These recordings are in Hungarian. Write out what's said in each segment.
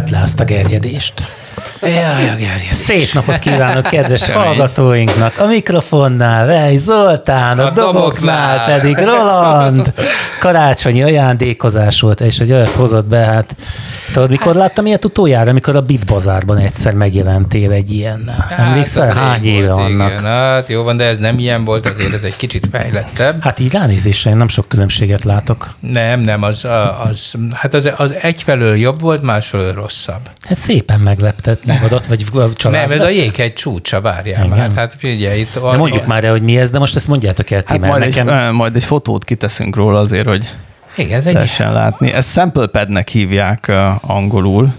vedd le azt a gerjedést. Jaj, a gerjedés. Szép napot kívánok, kedves hallgatóinknak! A mikrofonnál Rej Zoltán, a, A doboknál doboknál pedig Roland. Karácsonyi ajándékozás volt, és egy olyat hozott be, hát tudod, mikor láttam ilyet utoljára, amikor a Bitbazárban egyszer megjelentél egy ilyennel. Emlékszel, az rég hány éve volt, annak? Igen, hát jó van, de ez nem ilyen volt, azért ez egy kicsit fejlettebb. Hát így ránézésre én nem sok különbséget látok. Nem, nem, az, az, hát az, az egyfelől jobb volt, másfelől rosszabb. Hát szépen meglepted magadat, vagy a család. Nem, ez a jéghegy csúcsa, várjál Igen. már. Hát figyelj, itt... De mondjuk már el, hogy mi ez, de most ezt mondjátok el Hát majd, nekem... egy, majd egy fotót kiteszünk róla azért, hogy Igen, ez egy lehessen látni. Ezt SamplePad-nek hívják uh, angolul.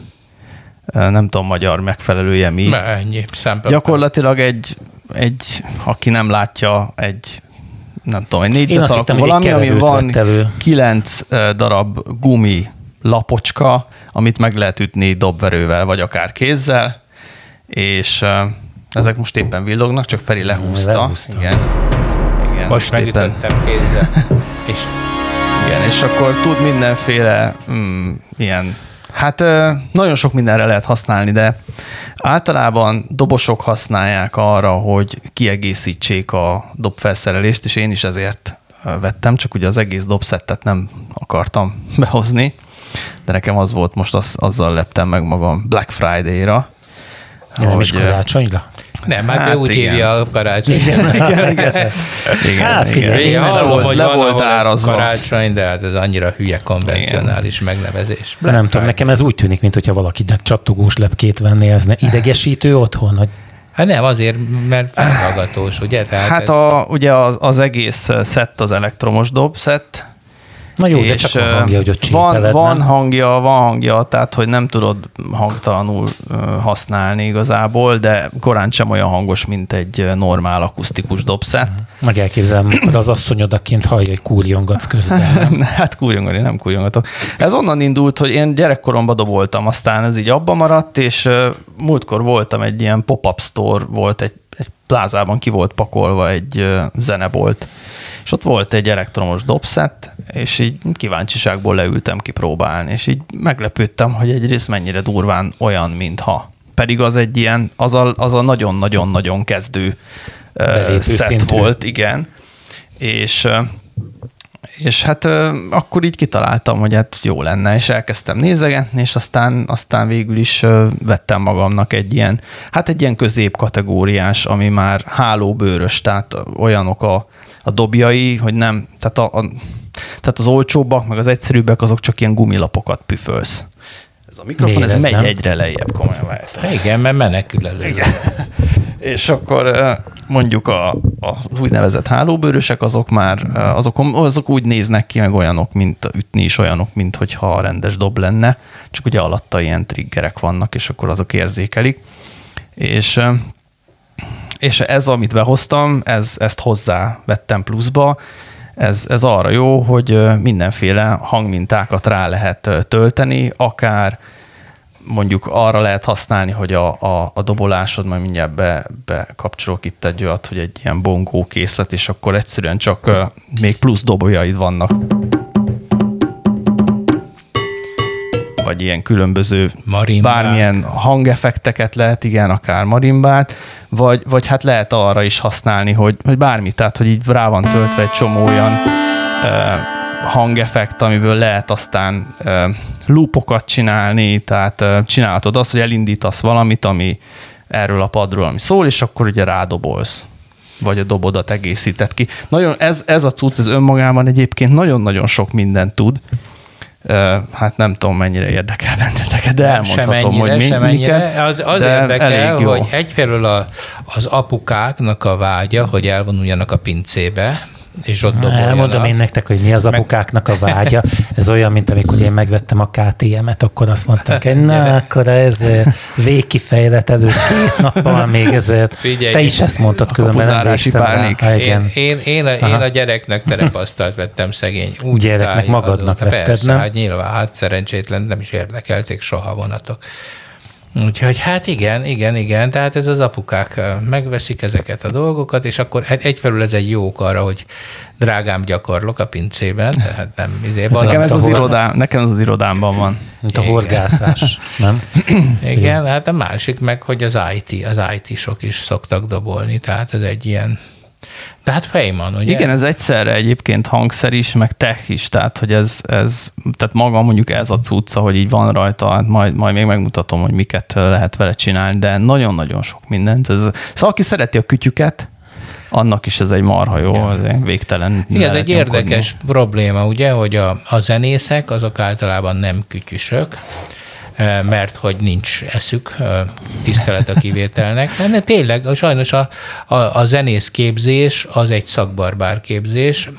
Uh, nem tudom, magyar megfelelője mi. Mert ennyi szempont. Gyakorlatilag egy, egy, aki nem látja, egy nem tudom, egy Én négyzet alakú valami, ami van kilenc darab gumi lapocska, amit meg lehet ütni dobverővel, vagy akár kézzel, és ezek most éppen villognak, csak Feri lehúzta. Lehúzta. Igen. Igen, Most éppen- megütöttem kézzel. És igen, és akkor tud mindenféle mm, ilyen, hát nagyon sok mindenre lehet használni, de általában dobosok használják arra, hogy kiegészítsék a dobfelszerelést, és én is ezért vettem, csak ugye az egész dobszettet nem akartam behozni, de nekem az volt most, az, azzal leptem meg magam Black Friday-ra. Nem is karácsonyra? Nem, hát, Hát ő úgy igen. hívja a karácsony. igen, igen, igen, Hát figyelj, Én Én hallom, volt, hogy le volt ez árazva. karácsony, de hát ez annyira hülye konvencionális megnevezés. De nem tudom, nekem ez úgy tűnik, mintha valakinek csattogós lepkét venné, ez ne idegesítő otthon, hogy Hát nem, azért, mert felhallgatós, ugye? Tehát Hát ez- a, ugye az, az egész szett az elektromos dobszett, na jó, de és, csak van hangja, hogy ott van, van nem? hangja, van hangja, tehát hogy nem tudod hangtalanul használni igazából, de korán sem olyan hangos, mint egy normál akusztikus dobszett. Meg elképzelem, akkor az asszonyodaként hallja, hogy kúrjongatsz közben. hát kúrjongani, nem kúrjongatok. Ez onnan indult, hogy én gyerekkoromban doboltam, aztán ez így abba maradt, és múltkor voltam egy ilyen pop-up store, volt egy, egy plázában ki volt pakolva egy zenebolt, és ott volt egy elektromos dobszett, és így kíváncsiságból leültem kipróbálni, és így meglepődtem, hogy egyrészt mennyire durván olyan, mintha. Pedig az egy ilyen, az a, az a nagyon-nagyon-nagyon kezdő Belépő szett szintű. volt, igen. És és hát akkor így kitaláltam, hogy hát jó lenne, és elkezdtem nézegetni, és aztán, aztán végül is vettem magamnak egy ilyen, hát egy ilyen középkategóriás, ami már hálóbőrös, tehát olyanok a, a dobjai, hogy nem, tehát, a, a, tehát az olcsóbbak, meg az egyszerűbbek, azok csak ilyen gumilapokat püfölsz. Ez a mikrofon, ez Mély, ez megy nem? egyre lejjebb, komolyan váltam. Igen, mert menekül elő. És akkor mondjuk a, a az úgynevezett hálóbőrösek, azok már, ö, azok, azok úgy néznek ki, meg olyanok, mint ütni is olyanok, mint hogyha rendes dob lenne, csak ugye alatta ilyen triggerek vannak, és akkor azok érzékelik. És, ö, és ez, amit behoztam, ez, ezt hozzá vettem pluszba, ez, ez arra jó, hogy ö, mindenféle hangmintákat rá lehet tölteni, akár mondjuk arra lehet használni, hogy a, a, a dobolásod, majd mindjárt be, bekapcsolok itt egy olyat, hogy egy ilyen bongó készlet, és akkor egyszerűen csak uh, még plusz doboljaid vannak. Vagy ilyen különböző Marimbák. bármilyen hangeffekteket lehet, igen, akár marimbát, vagy, vagy hát lehet arra is használni, hogy, hogy bármi, tehát hogy így rá van töltve egy csomó olyan uh, hangeffekt, amiből lehet aztán uh, loopokat csinálni, tehát uh, csinálhatod azt, hogy elindítasz valamit, ami erről a padról, ami szól, és akkor ugye rádobolsz vagy a dobodat egészített ki. Nagyon, ez, ez a cucc, ez önmagában egyébként nagyon-nagyon sok mindent tud. Uh, hát nem tudom, mennyire érdekel benneteket, de elmondhatom, Semennyire, hogy mi, semennyire. miket. Az, az de érdekel, elég jó. hogy egyfelől a, az apukáknak a vágya, hogy elvonuljanak a pincébe, és ott doboljanak. Elmondom én nektek, hogy mi az apukáknak a vágya. Ez olyan, mint amikor én megvettem a KTM-et, akkor azt mondták, hogy na, akkor ez végkifejlet előtt két nappal még ezért. Figyelj, Te is ezt mondtad különben, emlékszem rá. Há, Én, én, én, a, én a gyereknek terepasztalt vettem szegény. Úgy Gyereknek magadnak azóta. vetted, Persze, nem? Hát nyilván, hát szerencsétlen nem is érdekelték soha vonatok. Úgyhogy hát igen, igen, igen, tehát ez az apukák megveszik ezeket a dolgokat, és akkor hát egyfelől ez egy jó ok arra, hogy drágám gyakorlok a pincében, tehát nem izé, nekem, ez az irodám, nekem ez az irodámban van. Mint a horgászás, nem? Igen, hát a másik meg, hogy az IT, az IT-sok is szoktak dobolni, tehát ez egy ilyen de hát Feynman, ugye? Igen, ez egyszerre egyébként hangszer is, meg tech is, tehát hogy ez, ez tehát maga mondjuk ez a cucca, hogy így van rajta, hát majd, majd még megmutatom, hogy miket lehet vele csinálni, de nagyon-nagyon sok mindent. Ez, szóval aki szereti a kütyüket, annak is ez egy marha jó, ja. végtelen. Igen, ez egy érdekes probléma, ugye, hogy a, a zenészek azok általában nem kütyüsök, mert hogy nincs eszük, tisztelet a kivételnek. De tényleg, sajnos a, a, a zenész képzés az egy szakbarbár képzés,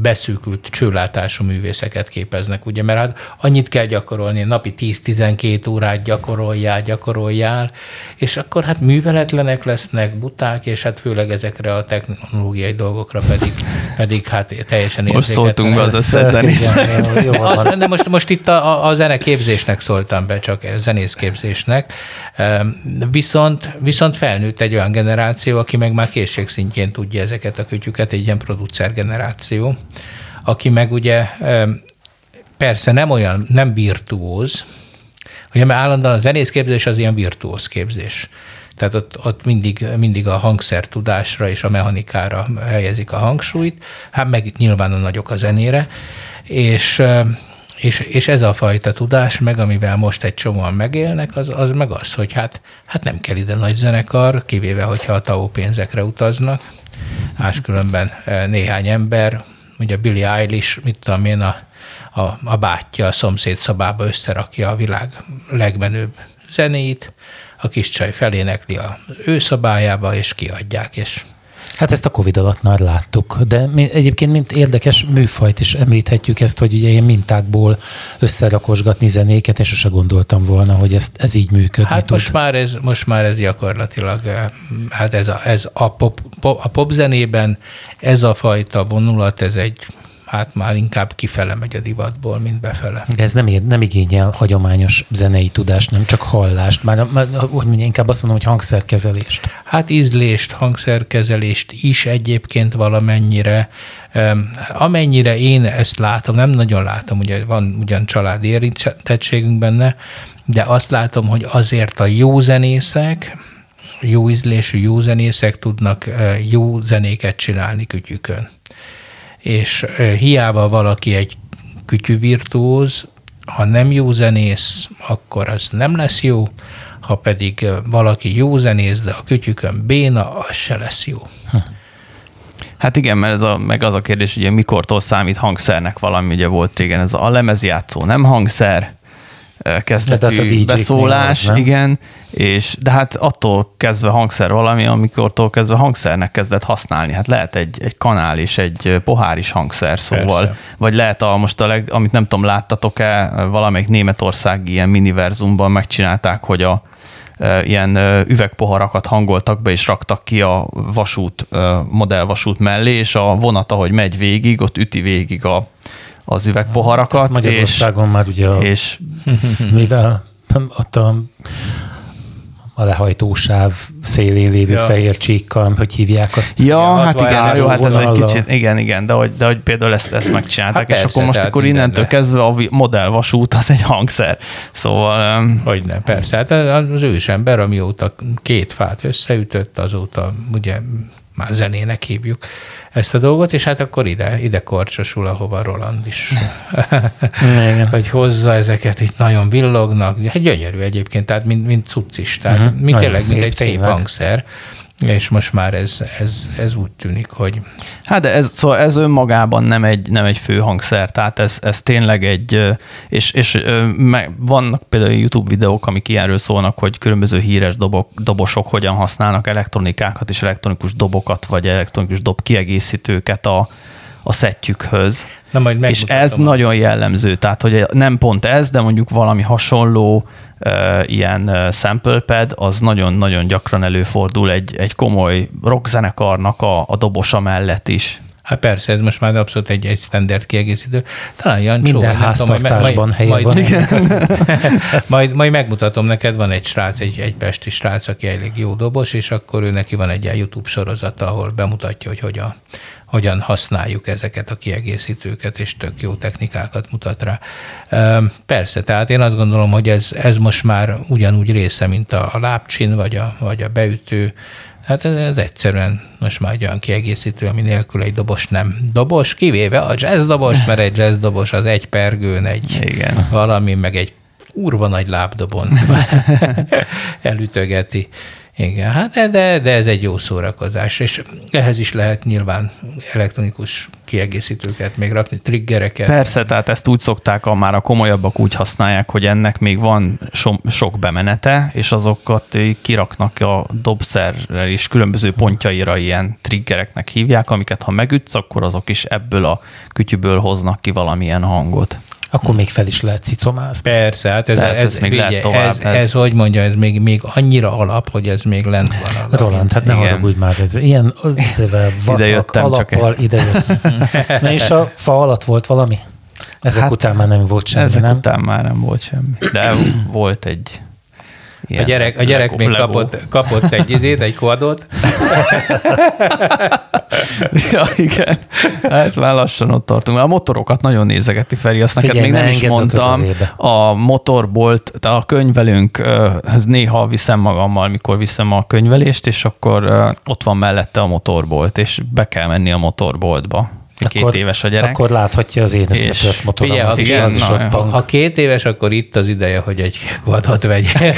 beszűkült csőlátású művészeket képeznek, ugye, mert hát annyit kell gyakorolni, napi 10-12 órát gyakoroljál, gyakoroljál, és akkor hát műveletlenek lesznek, buták, és hát főleg ezekre a technológiai dolgokra pedig, pedig hát teljesen Most szóltunk be az összes De most, most itt a, a zeneképzésnek szóltam be, csak zenészképzésnek. Viszont, viszont felnőtt egy olyan generáció, aki meg már készségszintjén tudja ezeket a kütyüket, egy ilyen producer generáció, aki meg ugye persze nem olyan, nem virtuóz, ugye mert állandóan a zenészképzés az ilyen virtuóz képzés. Tehát ott, ott mindig, mindig a hangszer tudásra és a mechanikára helyezik a hangsúlyt, hát meg nyilván a nagyok a zenére, és, és, és ez a fajta tudás, meg amivel most egy csomóan megélnek, az, az meg az, hogy hát, hát nem kell ide nagy zenekar, kivéve, hogyha a TAO pénzekre utaznak, máskülönben néhány ember ugye Billy Eilish, mit tudom én, a, a, a bátyja a szomszéd szobába összerakja a világ legmenőbb zenét, a kis csaj felénekli az ő szobájába, és kiadják, és Hát ezt a Covid alatt már láttuk, de mi, egyébként mint érdekes műfajt is említhetjük ezt, hogy ugye ilyen mintákból összerakosgatni zenéket, és sose gondoltam volna, hogy ezt, ez így működik. Hát tud. most már, ez, most már ez gyakorlatilag, eh, hát ez a, ez a, pop, pop, a popzenében ez a fajta vonulat, ez egy hát már inkább kifele megy a divatból, mint befele. De ez nem, ér, nem igényel hagyományos zenei tudást, nem csak hallást, már, már hogy mondjam, inkább azt mondom, hogy hangszerkezelést. Hát ízlést, hangszerkezelést is egyébként valamennyire, amennyire én ezt látom, nem nagyon látom, ugye van ugyan családi érintettségünk benne, de azt látom, hogy azért a jó zenészek, jó ízlésű jó zenészek tudnak eh, jó zenéket csinálni kütyükön és hiába valaki egy kütyüvirtuóz, ha nem jó zenész, akkor az nem lesz jó, ha pedig valaki jó zenész, de a kütyükön béna, az se lesz jó. Hát igen, mert ez a, meg az a kérdés, ugye mikortól számít hangszernek valami, ugye volt régen ez a lemezjátszó nem hangszer, kezdetű beszólás, az, igen, és, de hát attól kezdve hangszer valami, amikortól kezdve hangszernek kezdett használni. Hát lehet egy, egy kanál és egy pohár is hangszer, szóval, Persze. vagy lehet a most a leg, amit nem tudom, láttatok-e, valamelyik németországi ilyen miniverzumban megcsinálták, hogy a, ilyen üvegpoharakat hangoltak be, és raktak ki a vasút, modellvasút mellé, és a vonat, ahogy megy végig, ott üti végig a, az üvegpoharakat. Ezt Magyarországon és, már ugye a, és mivel ott a a lehajtósáv szélén lévő ja. fehér csíkkal, hogy hívják azt. Ja, hát igen, jó, hát ez egy kicsit, igen, igen, de hogy, de hogy például ezt, ezt megcsinálták, hát persze, és akkor most akkor innentől kezdve a modellvasút az egy hangszer. Szóval... Hogy ne, persze, hát az ősember, amióta két fát összeütött, azóta ugye már zenének hívjuk, ezt a dolgot, és hát akkor ide, ide korcsosul, ahova Roland is. Igen. hogy hozza ezeket, itt nagyon villognak. Hát gyönyörű egyébként, tehát mint, mint cucc is, tehát uh-huh. mint tényleg, mint egy szép hangszer és most már ez, ez, ez úgy tűnik, hogy... Hát de ez, szóval ez önmagában nem egy, nem egy fő hangszer, tehát ez, ez tényleg egy, és, és vannak például YouTube videók, amik ilyenről szólnak, hogy különböző híres dobok, dobosok hogyan használnak elektronikákat és elektronikus dobokat, vagy elektronikus dob kiegészítőket a, a szettjükhöz. Na, majd és ez a... nagyon jellemző, tehát hogy nem pont ez, de mondjuk valami hasonló ilyen sample pad, az nagyon-nagyon gyakran előfordul egy, egy komoly rockzenekarnak a, a dobosa mellett is. Hát persze, ez most már abszolút egy, egy standard kiegészítő. Talán Jancsó, Minden háztartásban helye majd, van. majd, majd megmutatom neked, van egy srác, egy, egy pesti srác, aki elég jó dobos, és akkor ő neki van egy ilyen YouTube sorozata, ahol bemutatja, hogy hogyan, hogyan használjuk ezeket a kiegészítőket, és tök jó technikákat mutat rá. Persze, tehát én azt gondolom, hogy ez, ez most már ugyanúgy része, mint a, a lábcsin, vagy a, vagy a beütő, Hát ez, ez egyszerűen most már egy olyan kiegészítő, ami nélkül egy dobos nem dobos, kivéve a jazz dobos, mert egy jazz dobos az egy pergőn, egy Igen. valami, meg egy kurva nagy lábdobon elütögeti. Igen, hát de, de, ez egy jó szórakozás, és ehhez is lehet nyilván elektronikus kiegészítőket még rakni, triggereket. Persze, tehát ezt úgy szokták, a már a komolyabbak úgy használják, hogy ennek még van so, sok bemenete, és azokat kiraknak a dobszerrel is különböző pontjaira ilyen triggereknek hívják, amiket ha megütsz, akkor azok is ebből a kütyüből hoznak ki valamilyen hangot. Akkor még fel is lehet cicomázni. Persze, hát ez, Persze, ez, ezt még ugye, lehet tovább, ez, ez, ez- hogy mondja, ez még, még annyira alap, hogy ez még lent van. a Roland, hát ne haragudj már, ez ilyen az izével vacak alappal ide jössz. Na és a fa alatt volt valami? Ezek Hát, után már nem volt semmi, Ezek nem? után már nem volt semmi. De volt egy A ilyen gyerek, a gyerek még Lego. kapott, kapott egy izét, egy quadot. Ja, igen. Hát már lassan ott tartunk. A motorokat nagyon nézegeti Feri, azt neked Figyelj, még ne nem is a mondtam. közelébe. A motorbolt, a könyvelőnkhez néha viszem magammal, mikor viszem a könyvelést, és akkor ott van mellette a motorbolt, és be kell menni a motorboltba. Két éves a gyerek. Akkor láthatja az én összetört motoromat Figyelj, is, igen, az is na, ott ha- két éves, akkor itt az ideje, hogy egy quadot vegye.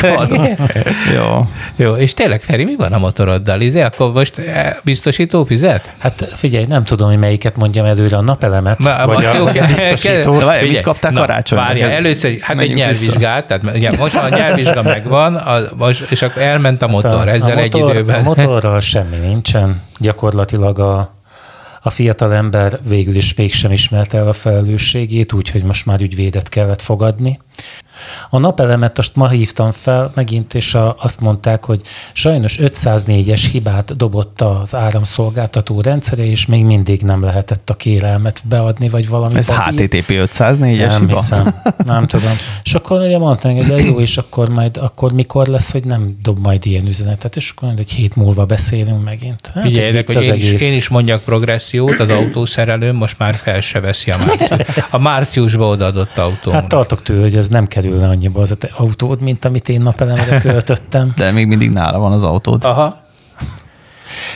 Jó. Jó, és tényleg, Feri, mi van a motoroddal? Izé, akkor most eh, biztosító fizet? Hát figyelj, nem tudom, hogy melyiket mondjam előre, a napelemet, Ma- vagy a biztosítót. Várj, mit kaptál karácsonyra? Várja, először, hát egy nyelvvizsgát, tehát ugye most a nyelvvizsga megvan, az, most, és akkor elment a motor, a, ezzel a egy motor, időben. A motorral semmi nincsen. Gyakorlatilag a, a fiatal ember végül is mégsem ismerte el a felelősségét, úgyhogy most már ügyvédet kellett fogadni. A napelemet azt ma hívtam fel megint, és a, azt mondták, hogy sajnos 504-es hibát dobott az áramszolgáltató rendszere, és még mindig nem lehetett a kérelmet beadni, vagy valami Ez papírt. HTTP 504-es Nem hiba? hiszem, nem tudom. És akkor ugye mondták, hogy de jó, és akkor majd, akkor mikor lesz, hogy nem dob majd ilyen üzenetet, és akkor egy hét múlva beszélünk megint. Hát, Figyeljenek, vicc hogy az én is, egész. én is mondjak progressziót, az autószerelőm most már fel se veszi a március, a márciusba odaadott autómra. Hát tartok tőle, hogy ez nem kerülne annyiba az a te autód, mint amit én napelemre költöttem. De még mindig nála van az autód. Aha.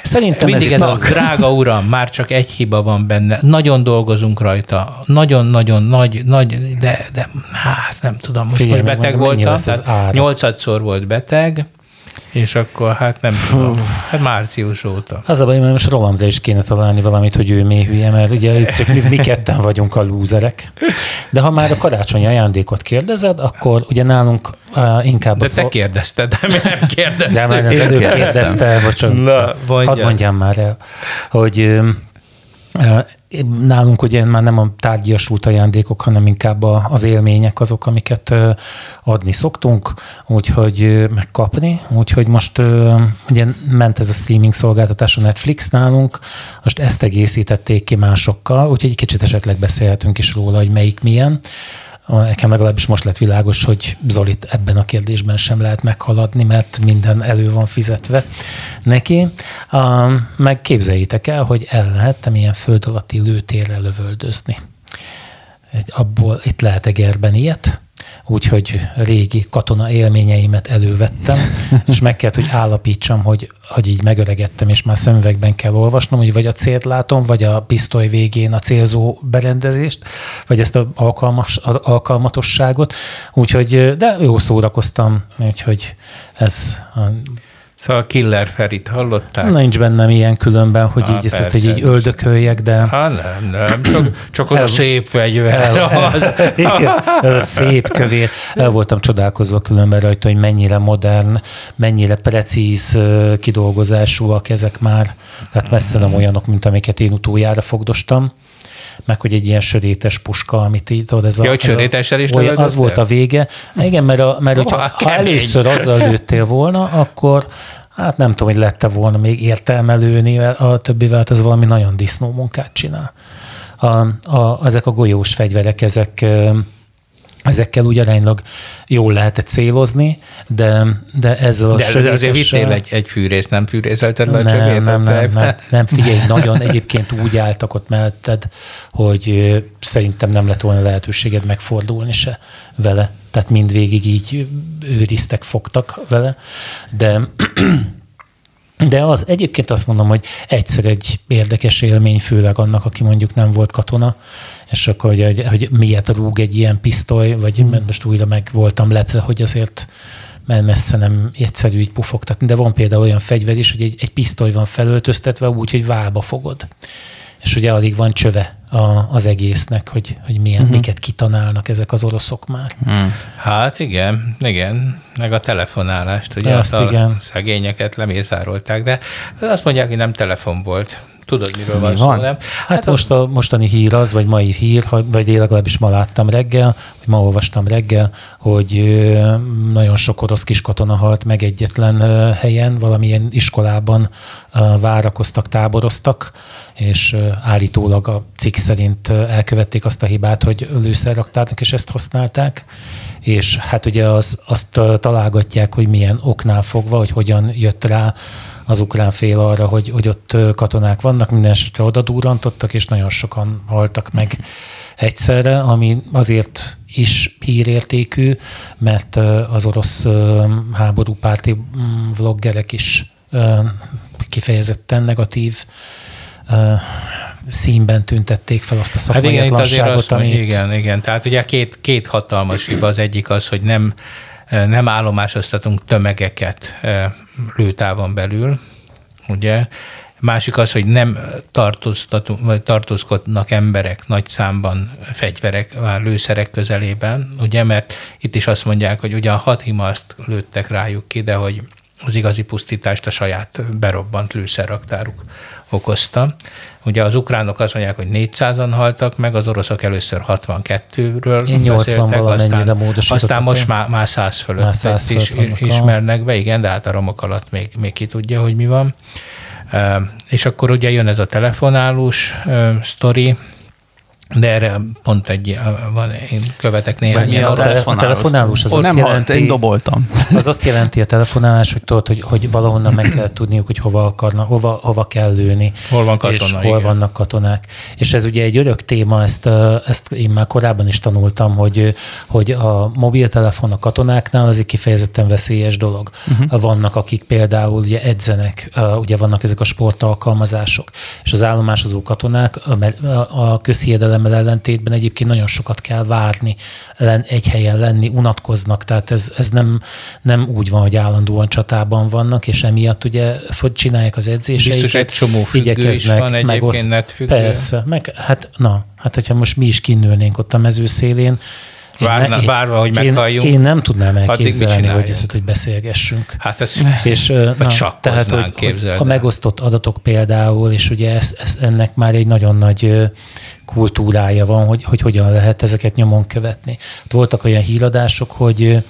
Szerintem Mindig ez ez az, na, drága uram, már csak egy hiba van benne. Nagyon dolgozunk rajta. Nagyon-nagyon nagy, nagy, de, de hát nem tudom, most, Figyelj, most beteg voltam, ára. nyolcadszor volt beteg, és akkor hát nem tudom, hát március óta. az a baj, mert most Rolandra is kéne találni valamit, hogy ő mély hülye, mert ugye itt csak mi, mi ketten vagyunk a lúzerek. De ha már a karácsonyi ajándékot kérdezed, akkor ugye nálunk uh, inkább De a te szó- kérdezted, de mi nem kérdeztük. De már az előbb kérdezte, bocsánat. Na, mondjad. Hadd mondjam már el, hogy nálunk ugye már nem a tárgyiasult ajándékok, hanem inkább az élmények azok, amiket adni szoktunk, úgyhogy megkapni. Úgyhogy most ugye ment ez a streaming szolgáltatás a Netflix nálunk, most ezt egészítették ki másokkal, úgyhogy egy kicsit esetleg beszélhetünk is róla, hogy melyik milyen. Nekem legalábbis most lett világos, hogy Zolit ebben a kérdésben sem lehet meghaladni, mert minden elő van fizetve neki. Meg képzeljétek el, hogy el lehettem ilyen föld alatti lőtérrel lövöldözni. Abból itt lehet Egerben ilyet, úgyhogy régi katona élményeimet elővettem, és meg kellett, hogy állapítsam, hogy, hogy így megöregettem, és már szemüvegben kell olvasnom, hogy vagy a célt látom, vagy a pisztoly végén a célzó berendezést, vagy ezt a alkalmas, az alkalmatosságot. Úgyhogy, de jó szórakoztam, úgyhogy ez a Szóval Killer Ferit hallották? Nincs bennem ilyen különben, hogy Á, így, ezt, hogy persze, így öldököljek, de Hát nem, nem, csak, csak az a szép fegyver. el, Az. igen, szép kövér. El voltam csodálkozva különben rajta, hogy mennyire modern, mennyire precíz kidolgozásúak ezek már. Tehát messze nem olyanok, mint amiket én utoljára fogdostam meg hogy egy ilyen sörétes puska, amit így tudod, ez a... Hogy ez a- is olyan, Az volt a vége. Igen, mert, a, mert hogyha, Vá, ha először azzal lőttél volna, akkor hát nem tudom, hogy lette volna még értelmelőni a többivel, hát ez valami nagyon disznó munkát csinál. A, a, ezek a golyós fegyverek, ezek ezekkel úgy aránylag jól lehetett célozni, de, de ezzel a De, de azért vittél egy, egy fűrészt, nem fűrészelted le a nem, nem, nem, nem, nem, nem, figyelj, nagyon egyébként úgy álltak ott melletted, hogy szerintem nem lett volna lehetőséged megfordulni se vele. Tehát mindvégig így őriztek, fogtak vele, de de az egyébként azt mondom, hogy egyszer egy érdekes élmény, főleg annak, aki mondjuk nem volt katona, és akkor, hogy, hogy miért rúg egy ilyen pisztoly, vagy mm. most újra meg voltam lepve, hogy azért mert messze nem egyszerű így pufogtatni, de van például olyan fegyver is, hogy egy, egy pisztoly van felöltöztetve úgy, hogy válba fogod. És ugye alig van csöve a, az egésznek, hogy, hogy milyen, uh-huh. miket kitanálnak ezek az oroszok már. Hmm. Hát igen, igen, meg a telefonálást, ugye azt a igen. szegényeket lemészárolták, de azt mondják, hogy nem telefon volt. Tudod, miről Mi van, van szó, nem? Hát, hát most a mostani hír az, vagy mai hír, vagy én legalábbis ma láttam reggel, vagy ma olvastam reggel, hogy nagyon sok orosz kiskatona halt meg egyetlen helyen, valamilyen iskolában várakoztak, táboroztak, és állítólag a cikk szerint elkövették azt a hibát, hogy lőszerraktárnak, és ezt használták és hát ugye az, azt találgatják, hogy milyen oknál fogva, hogy hogyan jött rá az ukrán fél arra, hogy, hogy ott katonák vannak, minden esetre oda durrantottak, és nagyon sokan haltak meg egyszerre, ami azért is hírértékű, mert az orosz háborúpárti mm, vloggerek is kifejezetten negatív színben tüntették fel azt a szakmaiatlanságot, hát igen, amit... Igen, igen. Tehát ugye két, két hatalmas hiba. Az egyik az, hogy nem, nem állomásoztatunk tömegeket lőtávon belül, ugye, Másik az, hogy nem vagy tartózkodnak emberek nagy számban fegyverek, már lőszerek közelében, ugye, mert itt is azt mondják, hogy ugyan hat himaszt lőttek rájuk ki, de hogy az igazi pusztítást a saját berobbant lőszerraktáruk okozta. Ugye az ukránok azt mondják, hogy 400-an haltak meg, az oroszok először 62-ről Én 80 aztán, aztán most már, már 100 fölött, már 100 fölött is ismernek be, igen, de hát a romok alatt még, még ki tudja, hogy mi van. És akkor ugye jön ez a telefonálós sztori, de erre pont egy, van, én követek néhány ilyen. A, telefonálós, a telefonálós az azt nem jelenti, halt, én doboltam. Az azt jelenti a telefonálás, hogy tudod, hogy, hogy valahonnan meg kell tudniuk, hogy hova, akarna, hova, hova kell lőni. Hol van katona, És hol igen. vannak katonák. És ez ugye egy örök téma, ezt, ezt én már korábban is tanultam, hogy, hogy a mobiltelefon a katonáknál az egy kifejezetten veszélyes dolog. Uh-huh. Vannak, akik például ugye edzenek, ugye vannak ezek a sportalkalmazások, és az állomásozó katonák a, a közhiedelem védelemmel ellentétben egyébként nagyon sokat kell várni, egy helyen lenni, unatkoznak, tehát ez, ez nem, nem úgy van, hogy állandóan csatában vannak, és emiatt ugye csinálják az edzéseiket. Biztos egy csomó függő is van netfüggő. Persze, meg, hát na, hát hogyha most mi is kinülnénk ott a mezőszélén, Várna, én, várva, hogy meghalljunk. Én, én nem tudnám elképzelni, hogy ezt, hogy beszélgessünk. Hát ez és, na, tehát, hogy, hogy a megosztott adatok például, és ugye ez, ez, ennek már egy nagyon nagy kultúrája van, hogy, hogy hogyan lehet ezeket nyomon követni. Voltak olyan híradások, hogy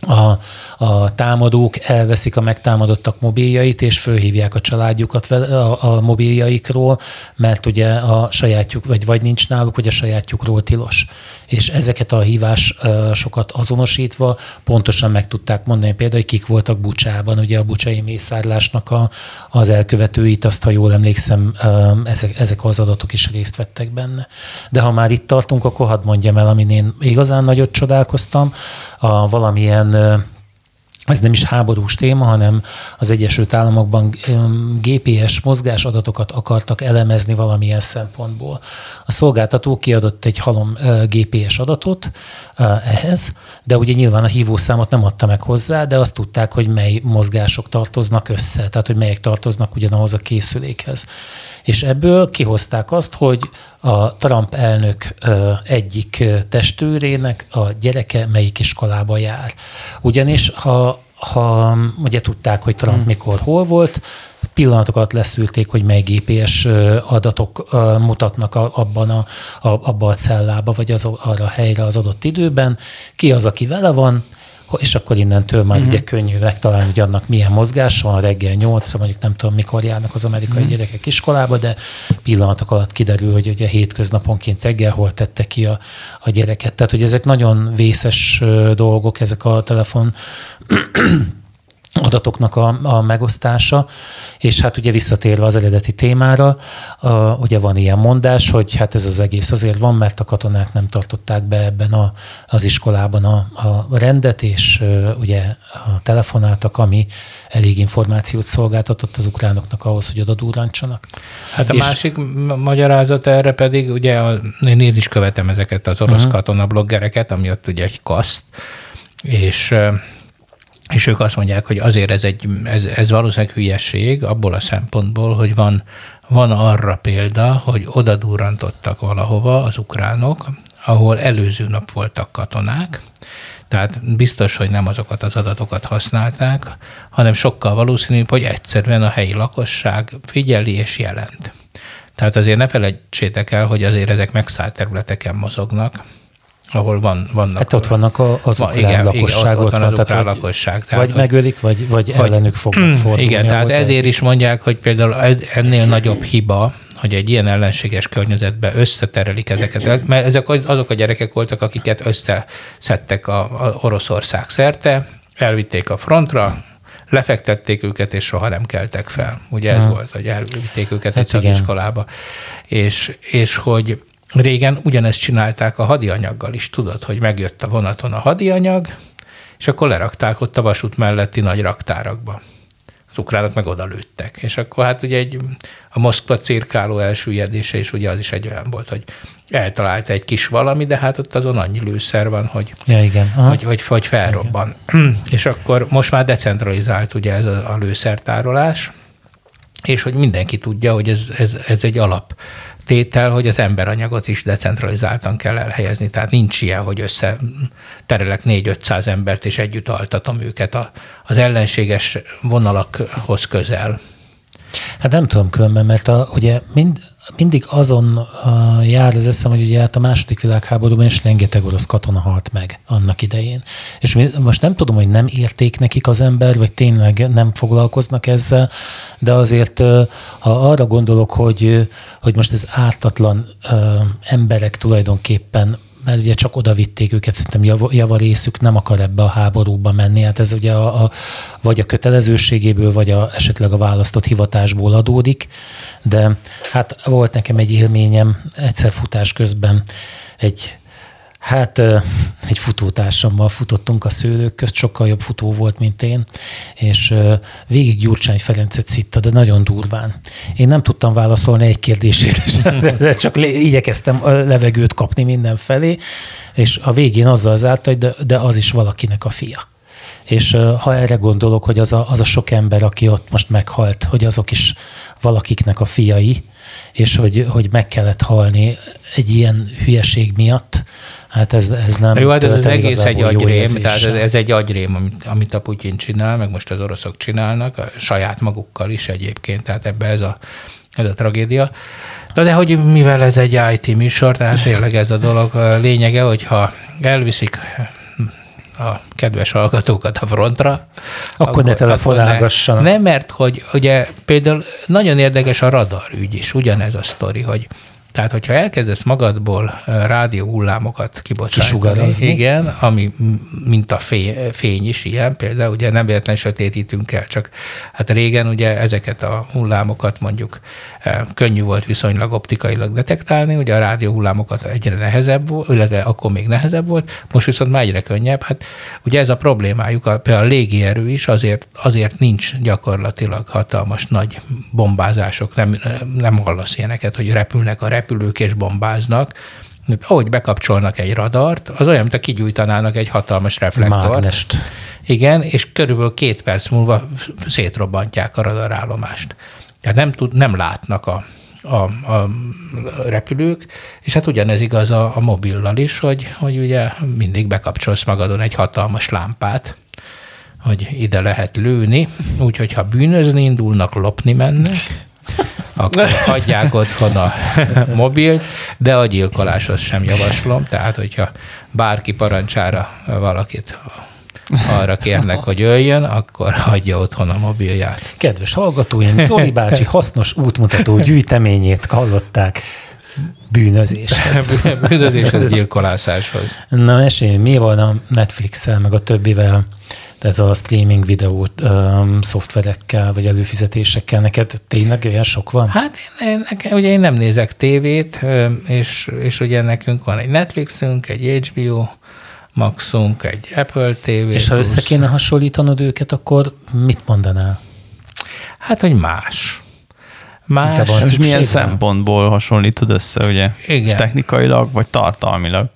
a, a támadók elveszik a megtámadottak mobiljait, és fölhívják a családjukat a, a mobiljaikról, mert ugye a sajátjuk, vagy, vagy nincs náluk, vagy a sajátjukról tilos. És ezeket a hívásokat azonosítva pontosan meg tudták mondani például, hogy kik voltak Bucsában, ugye a bucsai mészárlásnak a, az elkövetőit, azt, ha jól emlékszem, ezek, ezek az adatok is részt vettek benne. De ha már itt tartunk, akkor hadd mondjam el, amin én igazán nagyot csodálkoztam, a valamilyen ez nem is háborús téma, hanem az Egyesült Államokban GPS mozgás adatokat akartak elemezni valamilyen szempontból. A szolgáltató kiadott egy halom GPS adatot ehhez, de ugye nyilván a hívószámot nem adta meg hozzá, de azt tudták, hogy mely mozgások tartoznak össze, tehát hogy melyek tartoznak ugyanahoz a készülékhez. És ebből kihozták azt, hogy a Trump elnök egyik testőrének a gyereke melyik iskolába jár. Ugyanis ha ha ugye tudták, hogy Trump hmm. mikor hol volt, pillanatokat leszűrték, hogy mely GPS adatok mutatnak abban a, a, abba a cellába, vagy az, arra a helyre az adott időben, ki az, aki vele van, és akkor innentől már uh-huh. ugye könnyű megtalálni, hogy annak milyen mozgás van, reggel 8 mondjuk nem tudom, mikor járnak az amerikai uh-huh. gyerekek iskolába, de pillanatok alatt kiderül, hogy ugye hétköznaponként reggel hol tette ki a, a gyereket. Tehát, hogy ezek nagyon vészes dolgok, ezek a telefon adatoknak a, a megosztása, és hát ugye visszatérve az eredeti témára, a, ugye van ilyen mondás, hogy hát ez az egész azért van, mert a katonák nem tartották be ebben a, az iskolában a, a rendet, és uh, ugye a telefonáltak, ami elég információt szolgáltatott az ukránoknak ahhoz, hogy oda durrancsanak. Hát a és, másik magyarázat erre pedig, ugye a, én is követem ezeket az orosz uh-huh. katona bloggereket, ami ott ugye egy kaszt, és és ők azt mondják, hogy azért ez, egy, ez, ez valószínűleg hülyeség abból a szempontból, hogy van, van arra példa, hogy oda durrantottak valahova az ukránok, ahol előző nap voltak katonák, tehát biztos, hogy nem azokat az adatokat használták, hanem sokkal valószínűbb, hogy egyszerűen a helyi lakosság figyeli és jelent. Tehát azért ne felejtsétek el, hogy azért ezek megszállt területeken mozognak, ahol van, vannak. Hát ott vannak az van, ukrán igen, lakosság. Igen, ott, ott van az ukrán vagy, lakosság. Tehát, vagy megölik, vagy, vagy, vagy ellenük fognak fordulni. Igen, tehát ezért is mondják, hogy például ez, ennél nagyobb hiba, hogy egy ilyen ellenséges környezetbe összeterelik ezeket, mert ezek azok a gyerekek voltak, akiket összeszedtek a, a Oroszország szerte, elvitték a frontra, lefektették őket, és soha nem keltek fel. Ugye ez ha. volt, hogy elvitték őket hát egy iskolába. És, és hogy Régen ugyanezt csinálták a hadianyaggal is, tudod, hogy megjött a vonaton a hadianyag, és akkor lerakták ott a vasút melletti nagy raktárakba. Az ukránok meg oda lőttek. És akkor hát ugye egy, a Moszkva cirkáló elsüllyedése is ugye az is egy olyan volt, hogy eltalálta egy kis valami, de hát ott azon annyi lőszer van, hogy, ja, igen. hogy, hogy, hogy felrobban. Igen. És akkor most már decentralizált ugye ez a, a lőszertárolás, és hogy mindenki tudja, hogy ez, ez, ez egy alap tétel, hogy az emberanyagot is decentralizáltan kell elhelyezni. Tehát nincs ilyen, hogy össze terelek 4-500 embert, és együtt altatom őket a, az ellenséges vonalakhoz közel. Hát nem tudom különben, mert a, ugye mind, mindig azon uh, jár az eszem, hogy ugye hát a második világháborúban is rengeteg orosz katona halt meg annak idején. És most nem tudom, hogy nem érték nekik az ember, vagy tényleg nem foglalkoznak ezzel, de azért uh, ha arra gondolok, hogy, hogy most ez ártatlan uh, emberek tulajdonképpen mert ugye csak oda vitték őket, szerintem jav, javarészük nem akar ebbe a háborúba menni. Hát ez ugye a, a, vagy a kötelezőségéből, vagy a, esetleg a választott hivatásból adódik. De hát volt nekem egy élményem egyszer futás közben egy Hát egy futótársammal futottunk a szőlők közt, sokkal jobb futó volt, mint én, és végig Gyurcsány Ferencet szitta, de nagyon durván. Én nem tudtam válaszolni egy kérdésére sem, de csak igyekeztem levegőt kapni mindenfelé, és a végén azzal zárt, hogy de, de az is valakinek a fia. És ha erre gondolok, hogy az a, az a sok ember, aki ott most meghalt, hogy azok is valakiknek a fiai, és hogy, hogy meg kellett halni egy ilyen hülyeség miatt, Hát ez, ez nem Jó, hát ez az egész egy agyrém, tehát ez, ez egy agyrém, amit, amit a Putyin csinál, meg most az oroszok csinálnak, a saját magukkal is egyébként, tehát ebbe ez a, ez a tragédia. Na de hogy mivel ez egy IT műsor, tehát tényleg ez a dolog a lényege, hogyha elviszik a kedves hallgatókat a frontra. Akkor, akkor ne telefonálgassanak. Nem, mert hogy ugye például nagyon érdekes a radar ügy is, ugyanez a sztori, hogy tehát, hogyha elkezdesz magadból rádió hullámokat kibocsátani, igen, ami mint a fény, is ilyen, például ugye nem véletlenül sötétítünk el, csak hát régen ugye ezeket a hullámokat mondjuk könnyű volt viszonylag optikailag detektálni, ugye a rádió hullámokat egyre nehezebb volt, illetve akkor még nehezebb volt, most viszont már egyre könnyebb. Hát ugye ez a problémájuk, a, például a légierő is azért, azért nincs gyakorlatilag hatalmas nagy bombázások, nem, nem hallasz ilyeneket, hogy repülnek a repülők és bombáznak, ahogy bekapcsolnak egy radart, az olyan, mint a kigyújtanának egy hatalmas reflektort. Mágnest. Igen, és körülbelül két perc múlva szétrobbantják a radarállomást. Tehát nem, tud, nem látnak a, a, a repülők, és hát ugyanez igaz a, a mobillal is, hogy, hogy ugye mindig bekapcsolsz magadon egy hatalmas lámpát, hogy ide lehet lőni, úgyhogy ha bűnözni indulnak, lopni mennek, akkor hagyják otthon a mobilt, de a gyilkoláshoz sem javaslom, tehát hogyha bárki parancsára valakit arra kérnek, hogy jöjjön, akkor hagyja otthon a mobilját. Kedves hallgatóink, Zoli bácsi hasznos útmutató gyűjteményét hallották bűnözéshez. Bűnözéshez, gyilkolászáshoz. Na mesélj, mi van a Netflix-el, meg a többivel, ez a streaming videó um, szoftverekkel, vagy előfizetésekkel, neked tényleg ilyen sok van? Hát én, én, nekem, ugye én nem nézek tévét, és, és ugye nekünk van egy Netflixünk, egy HBO, Maxunk, egy Apple TV. És ha össze kéne hasonlítanod őket, akkor mit mondanál? Hát, hogy más. Más. De van és milyen szempontból hasonlítod össze, ugye? Igen. És technikailag, vagy tartalmilag?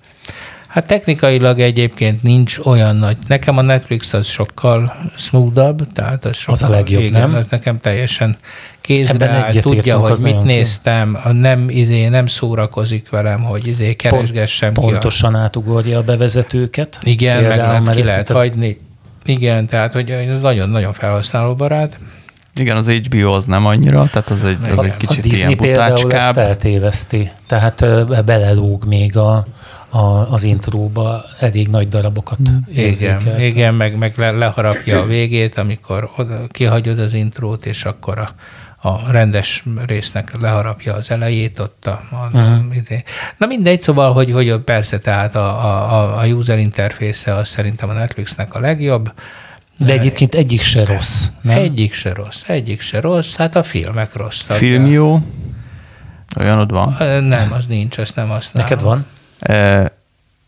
Hát technikailag egyébként nincs olyan nagy. Nekem a Netflix az sokkal smoothabb, tehát az, sokkal, az a legjobb, igen, nem? Az nekem teljesen kézre áll, tudja, hogy mit néztem, ki. nem, izé, nem szórakozik velem, hogy izé keresgessem Pont, Pontosan a... átugorja a bevezetőket. Igen, Például, meg ki lehet hagyni. Igen, tehát hogy ez nagyon-nagyon felhasználóbarát. Igen, az HBO az nem annyira, tehát az egy, az egy kicsit a Disney ilyen például ezt eltéveszti, tehát belelóg még a, a, az intróba elég nagy darabokat mm. Igen, igen meg, meg le, leharapja a végét, amikor oda, kihagyod az intrót, és akkor a, a rendes résznek leharapja az elejét, ott a, a, uh-huh. izé. Na mindegy, szóval, hogy, hogy persze, tehát a, a, a user interfésze az szerintem a Netflixnek a legjobb. De egyébként egyik se rossz, nem? Egyik se rossz, egyik se rossz, hát a filmek rossz. Film jó? Olyanod van? Nem, az nincs, azt nem használom. Neked van?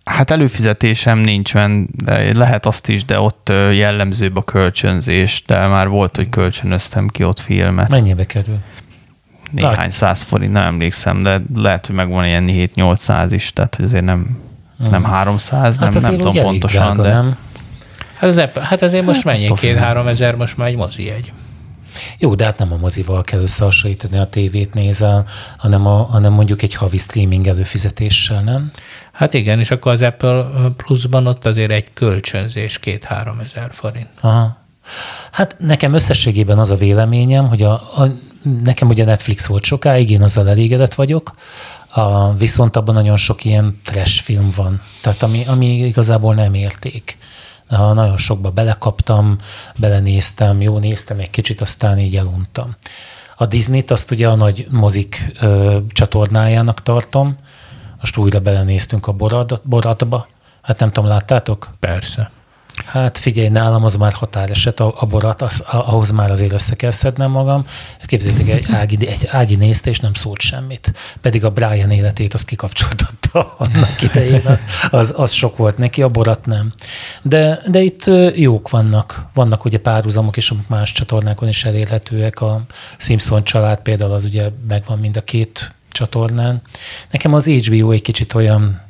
Hát előfizetésem nincs, de lehet azt is, de ott jellemzőbb a kölcsönzés, de már volt, hogy kölcsönöztem ki ott filmet. Mennyibe kerül? Néhány Lát. száz forint, nem emlékszem, de lehet, hogy megvan ilyen 7-800 is, tehát hogy azért nem, hmm. nem 300, hát nem, nem tudom pontosan, drága, de... Nem? Hát, az, hát azért most hát, mennyi? Két-három ezer most már egy mozi egy. Jó, de hát nem a mozival kell összehasonlítani a tévét nézel, hanem, a, hanem mondjuk egy havi streaming előfizetéssel, nem? Hát igen, és akkor az Apple Plus-ban ott azért egy kölcsönzés két-három ezer forint. Aha. Hát nekem összességében az a véleményem, hogy a, a, nekem ugye Netflix volt sokáig, én azzal elégedett vagyok, a, viszont abban nagyon sok ilyen trash film van, tehát ami, ami igazából nem érték. Nagyon sokba belekaptam, belenéztem, jó, néztem egy kicsit, aztán így eluntam. A Disney-t azt ugye a nagy mozik ö, csatornájának tartom, most újra belenéztünk a boradba. Hát nem tudom, láttátok? Persze. Hát figyelj, nálam az már határeset, a, a borat, az, ahhoz már azért össze kell szednem magam. Képzeljétek, egy Ági, egy Ági nézte, és nem szólt semmit. Pedig a Brian életét azt kikapcsoltatta annak idején. Az, az sok volt neki, a borat nem. De, de itt jók vannak. Vannak ugye párhuzamok is, amik más csatornákon is elérhetőek. A Simpson család például az ugye megvan mind a két csatornán. Nekem az HBO egy kicsit olyan,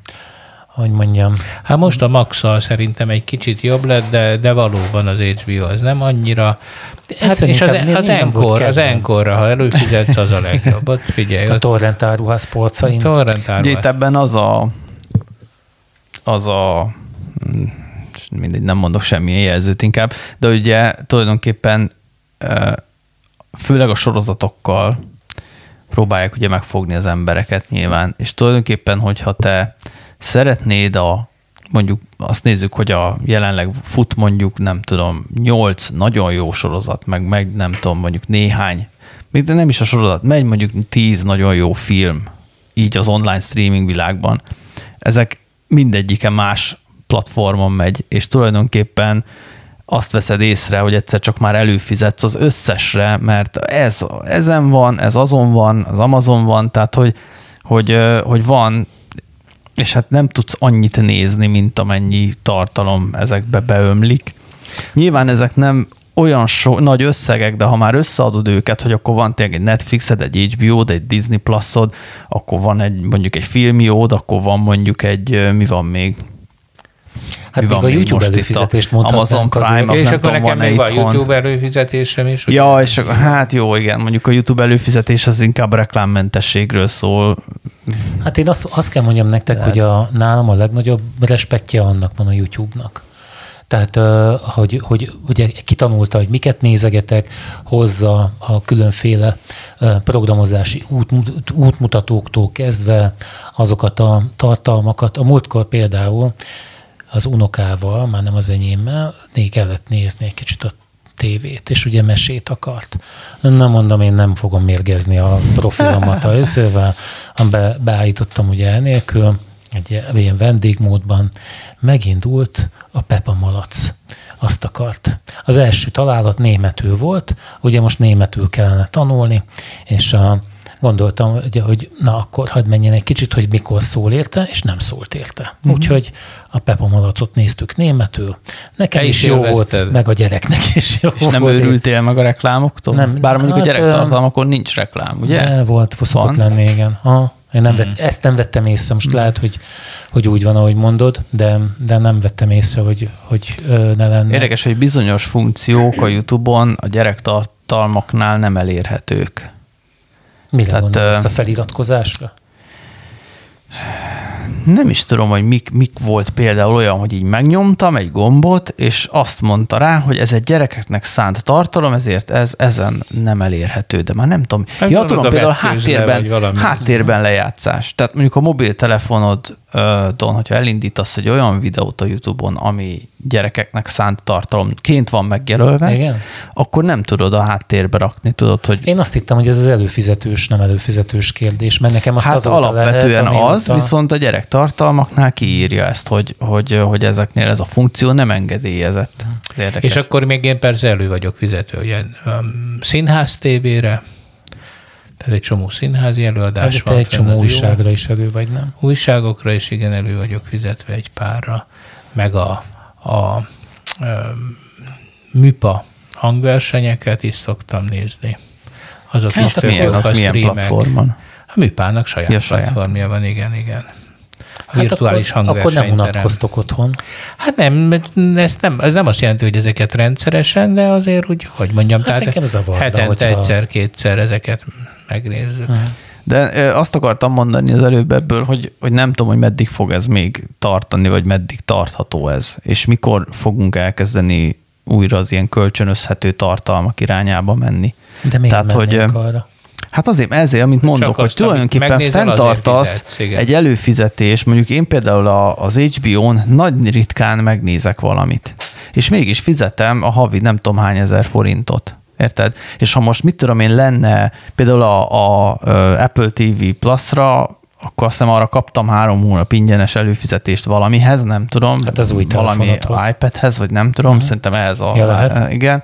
hogy mondjam. Hát most a max szerintem egy kicsit jobb lett, de, de valóban az HBO az nem annyira. Hát és az, az, Encore, az Encore, ha előfizetsz, az a legjobb. Ott figyelj. A torrent áruház polcain. A torrent áruház. Itt ebben az a, az a mindegy, nem mondok semmilyen jelzőt inkább, de ugye tulajdonképpen főleg a sorozatokkal próbálják ugye megfogni az embereket nyilván, és tulajdonképpen, hogyha te szeretnéd a, mondjuk azt nézzük, hogy a jelenleg fut mondjuk, nem tudom, nyolc nagyon jó sorozat, meg, meg nem tudom, mondjuk néhány, még de nem is a sorozat, megy mondjuk tíz nagyon jó film, így az online streaming világban. Ezek mindegyike más platformon megy, és tulajdonképpen azt veszed észre, hogy egyszer csak már előfizetsz az összesre, mert ez ezen van, ez azon van, az Amazon van, tehát hogy, hogy, hogy van, és hát nem tudsz annyit nézni, mint amennyi tartalom ezekbe beömlik. Nyilván ezek nem olyan so, nagy összegek, de ha már összeadod őket, hogy akkor van tényleg egy Netflixed, egy HBO-d, egy Disney Plus-od, akkor van egy mondjuk egy filmiód, akkor van mondjuk egy, mi van még, Hát még a YouTube előfizetést mondhatnánk. Amazon Prime, az és akkor nekem még van YouTube előfizetésem is. Ja, és akkor, hát jó, igen, mondjuk a YouTube előfizetés az inkább reklámmentességről szól. Hát én azt, azt kell mondjam nektek, De... hogy a, nálam a legnagyobb respektje annak van a YouTube-nak. Tehát, hogy, hogy ugye kitanulta, hogy miket nézegetek, hozza a különféle programozási út, útmutatóktól kezdve azokat a tartalmakat. A múltkor például az unokával, már nem az enyémmel, még kellett nézni egy kicsit a tévét, és ugye mesét akart. Nem mondom, én nem fogom mérgezni a profilomat a összővel, be, beállítottam ugye elnélkül, egy ilyen vendégmódban, megindult a Pepa Malac. Azt akart. Az első találat németül volt, ugye most németül kellene tanulni, és a, gondoltam, ugye, hogy na akkor hagyd menjen egy kicsit, hogy mikor szól érte, és nem szólt érte. Mm-hmm. Úgyhogy a Pepa Malacot néztük németül. Nekem is, is jó volt, meg a gyereknek is jó És nem volt. őrültél meg a reklámoktól? Nem, Bár mondjuk hát, a gyerektartalmakon nincs reklám, ugye? De volt, szokott lenni, igen. Ha, én nem mm. vett, ezt nem vettem észre, most mm. lehet, hogy, hogy úgy van, ahogy mondod, de, de nem vettem észre, hogy, hogy ne lenne. Érdekes, hogy bizonyos funkciók a YouTube-on a gyerektartalmaknál nem elérhetők. Mire Tehát, gondolsz, a feliratkozásra? nem is tudom, hogy mik, mik volt például olyan, hogy így megnyomtam egy gombot, és azt mondta rá, hogy ez egy gyerekeknek szánt tartalom, ezért ez ezen nem elérhető, de már nem tudom. Hát ja, tudom, például háttérben, háttérben lejátszás. Tehát mondjuk a mobiltelefonod Don, hogyha elindítasz egy olyan videót a YouTube-on, ami gyerekeknek szánt tartalomként van megjelölve, Igen? akkor nem tudod a háttérbe rakni, tudod, hogy... Én azt hittem, hogy ez az előfizetős, nem előfizetős kérdés, mert nekem azt hát alapvetően lehet, az, a... viszont a gyerek tartalmaknál kiírja ezt, hogy, hogy, hogy ezeknél ez a funkció nem engedélyezett. Érdekes. És akkor még én persze elő vagyok fizető, ugye um, színház tévére, tehát egy csomó színházi előadás hát, van. Te egy csomó újságra is elő vagy, nem? Újságokra is igen, elő vagyok fizetve egy párra, meg a, a, a műpa hangversenyeket is szoktam nézni. Azok hát, is milyen, az milyen platformon? A műpának saját, ja, saját platformja van, igen, igen. A hát virtuális akkor, akkor nem unatkoztok otthon. Hát nem, ez nem, ez nem azt jelenti, hogy ezeket rendszeresen, de azért úgy, hogy mondjam, hát tehát zavarda, hetente hogyha... egyszer-kétszer ezeket megnézzük. De azt akartam mondani az előbb ebből, hogy, hogy nem tudom, hogy meddig fog ez még tartani, vagy meddig tartható ez, és mikor fogunk elkezdeni újra az ilyen kölcsönözhető tartalmak irányába menni. De miért Tehát, hogy arra? Hát azért, ezért, amit mondok, hogy tulajdonképpen fenntartasz egy előfizetés, mondjuk én például az HBO-n nagy ritkán megnézek valamit, és mégis fizetem a havi nem tudom hány ezer forintot. Érted? És ha most mit tudom én lenne például a, a, a Apple TV Plus-ra, akkor azt hiszem arra kaptam három hónap ingyenes előfizetést valamihez, nem tudom. Hát az új valami iPadhez, vagy nem tudom, uh-huh. szerintem ez a... Ja, igen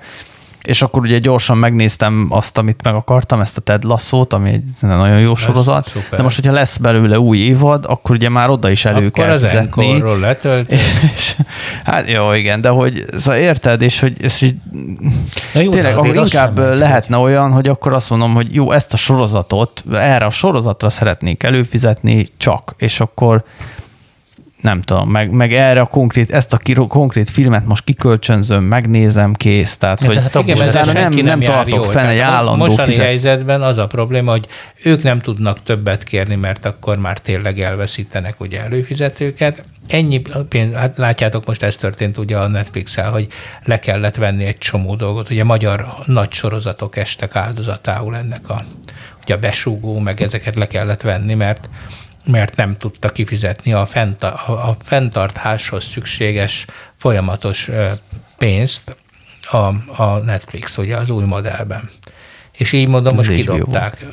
és akkor ugye gyorsan megnéztem azt, amit meg akartam, ezt a Ted Lasso-t, ami egy nagyon jó sorozat. Szuper. De most, hogyha lesz belőle új évad, akkor ugye már oda is elő akkor kell az fizetni. És, hát jó, igen, de hogy szóval érted, és hogy ez így, jó, tényleg, ahol inkább lehetne hogy... olyan, hogy akkor azt mondom, hogy jó, ezt a sorozatot, erre a sorozatra szeretnék előfizetni csak, és akkor nem tudom, meg, meg erre a konkrét, ezt a kiro, konkrét filmet most kikölcsönzöm, megnézem, kész. Tehát, hogy hát igen, utána nem, nem, nem tartok jól. fenn egy állandó Mostani fizet... helyzetben az a probléma, hogy ők nem tudnak többet kérni, mert akkor már tényleg elveszítenek ugye előfizetőket. Ennyi pénz, hát látjátok, most ez történt ugye a Netflix-el, hogy le kellett venni egy csomó dolgot. Ugye magyar nagy sorozatok estek áldozatául ennek a, ugye a besúgó, meg ezeket le kellett venni, mert mert nem tudta kifizetni a, fent, a, a fenntartáshoz szükséges folyamatos pénzt a, a Netflix, ugye az új modellben. És így mondom, most kidobták.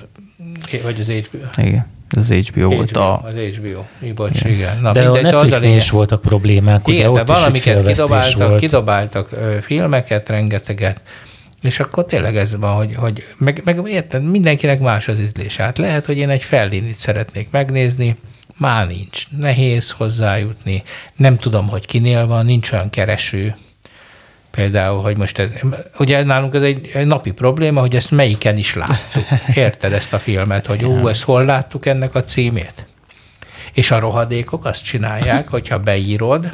Vagy az HBO. Igen. Az HBO, HBO volt a... Az HBO, bocs, igen. igen. Na, de mindegy, a Netflixnél is voltak problémák, igen, ugye de ott valamiket is kidobáltak, volt. kidobáltak filmeket, rengeteget, és akkor tényleg ez van, hogy, hogy meg, meg érted, mindenkinek más az ízlés. Hát lehet, hogy én egy fellinit szeretnék megnézni, már nincs. Nehéz hozzájutni. Nem tudom, hogy kinél van, nincs olyan kereső. Például, hogy most ez, ugye nálunk ez egy, egy napi probléma, hogy ezt melyiken is láttuk. Érted ezt a filmet, hogy ó, ezt hol láttuk ennek a címét? És a rohadékok azt csinálják, hogyha beírod,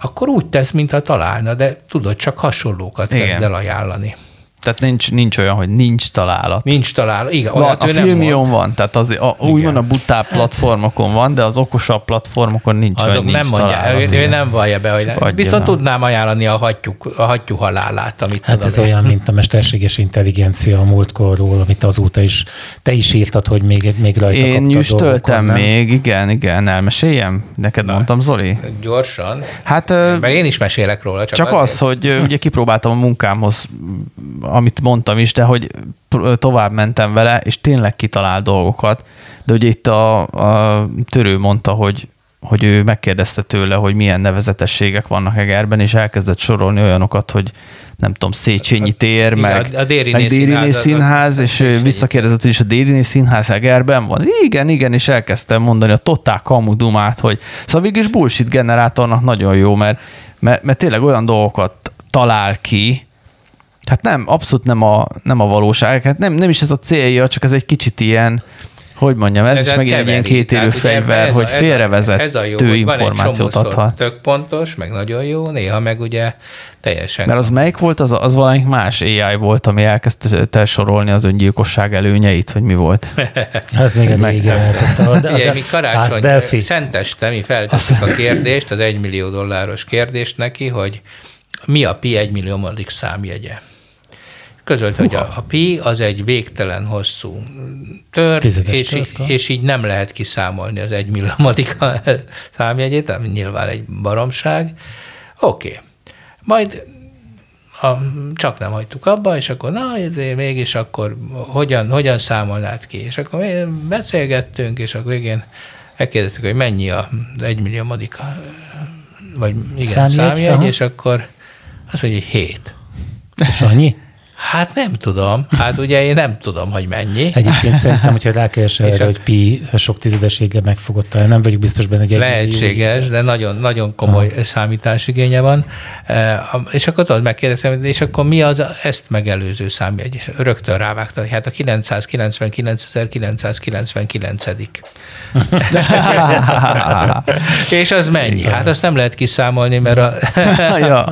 akkor úgy tesz, mintha találna, de tudod, csak hasonlókat kezd el ajánlani. Tehát nincs, nincs olyan, hogy nincs találat. Nincs találat. Igen, Van, a filmion van, tehát az, a, úgymond a butább platformokon van, de az okosabb platformokon nincs, Azok hogy nem nincs mondják, találat. ő, ő nem vallja be, hogy nem. Adja Viszont már. tudnám ajánlani a hattyú, a hattyú halálát, amit Hát tudom ez én. olyan, mint a mesterséges intelligencia a múltkorról, amit azóta is, te is írtad, hogy még, még rajta Én nyüstöltem még, igen, igen, elmeséljem? Neked mondtam, Zoli? Gyorsan. Hát Mert én is mesélek róla. Csak, Csak az, hogy ö, ugye kipróbáltam a munkámhoz, amit mondtam is, de hogy tovább mentem vele, és tényleg kitalál dolgokat. De ugye itt a, a törő mondta, hogy hogy ő megkérdezte tőle, hogy milyen nevezetességek vannak Egerben, és elkezdett sorolni olyanokat, hogy nem tudom, Széchenyi tér, Igen, meg, a- a Dériné meg Dériné színház, színház, és Széchenyi visszakérdezett, hogy is a Dériné színház Egerben van. Igen, igen, és elkezdtem mondani a totál kamudumát, hogy szóval végülis bullshit generátornak nagyon jó, mert, mert, mert tényleg olyan dolgokat talál ki, hát nem, abszolút nem a, nem a valóság, hát nem, nem is ez a célja, csak ez egy kicsit ilyen, hogy mondjam, ez, is Ezzel megint egy ilyen keveri. kétélő fegyver, ez hogy ez félrevezető ez a jó, hogy információt adhat. Tök pontos, meg nagyon jó, néha meg ugye teljesen. Mert az melyik volt, az, az valamelyik más AI volt, ami elkezdte sorolni az öngyilkosság előnyeit, vagy mi volt? Ez még egy régi Ugye, mi karácsony, szenteste mi feltettük a kérdést, az egymillió dolláros kérdést neki, hogy mi a pi egymilliómodik számjegye. Közölt, hogy a, a pi az egy végtelen hosszú tör, Tizedes és, tört, és így nem lehet kiszámolni az egymilliómodik számjegyét, ami nyilván egy baromság. Oké. Okay. Majd a, csak nem hagytuk abba, és akkor na, ezért mégis akkor hogyan, hogyan számolnád ki? És akkor beszélgettünk, és akkor végén elkérdeztük, hogy mennyi az egymilliómodik, vagy igen, Számjegy, számjegy, és akkor azt mondja, hogy hét. És annyi? Hát nem tudom. Hát ugye én nem tudom, hogy mennyi. Egyébként szerintem, hogyha rákeresel És erre, a- hogy pi sok tizedeséggel meg fogod találni, nem vagyok biztos benne, hogy Lehetséges, de nagyon, nagyon komoly számításigénye van. E, És akkor tudod, megkérdezem, és akkor mi az ezt megelőző számjegy? És rögtön rávágta, hogy hát a 999.999. és az mennyi? Hát azt nem lehet kiszámolni, mert a... ja.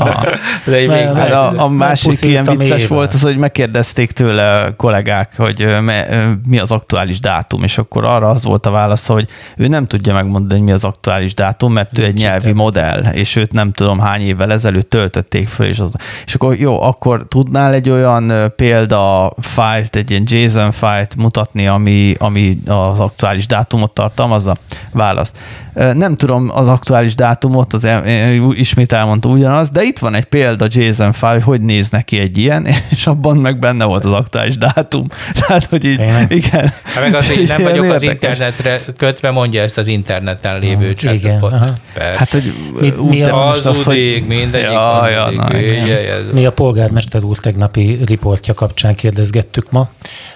de még Mert- Hát a, a másik ilyen vicces volt az, hogy megkérdezték tőle a kollégák, hogy mi az aktuális dátum, és akkor arra az volt a válasz, hogy ő nem tudja megmondani, hogy mi az aktuális dátum, mert ő egy nyelvi modell, és őt nem tudom hány évvel ezelőtt töltötték föl, és, az, és akkor jó, akkor tudnál egy olyan példa fájlt, egy ilyen JSON fájlt mutatni, ami, ami az aktuális dátumot tartalmazza? Válasz. Nem tudom az aktuális dátumot, az ismét elmondta ugyanaz, de itt van egy példa JSON hogy hogy néz neki egy ilyen, és abban meg benne volt az aktuális dátum. Tehát, hogy így, Tényleg? igen. Hát meg az, hogy nem vagyok az érdekes. internetre kötve, mondja ezt az interneten lévő Ah, igen, chatbot. aha. Persze. Hát, hogy Mi- mi a- az, Hazudik, hogy... mindegyik Ja, ja, na, Mi a polgármester úr tegnapi riportja kapcsán kérdezgettük ma,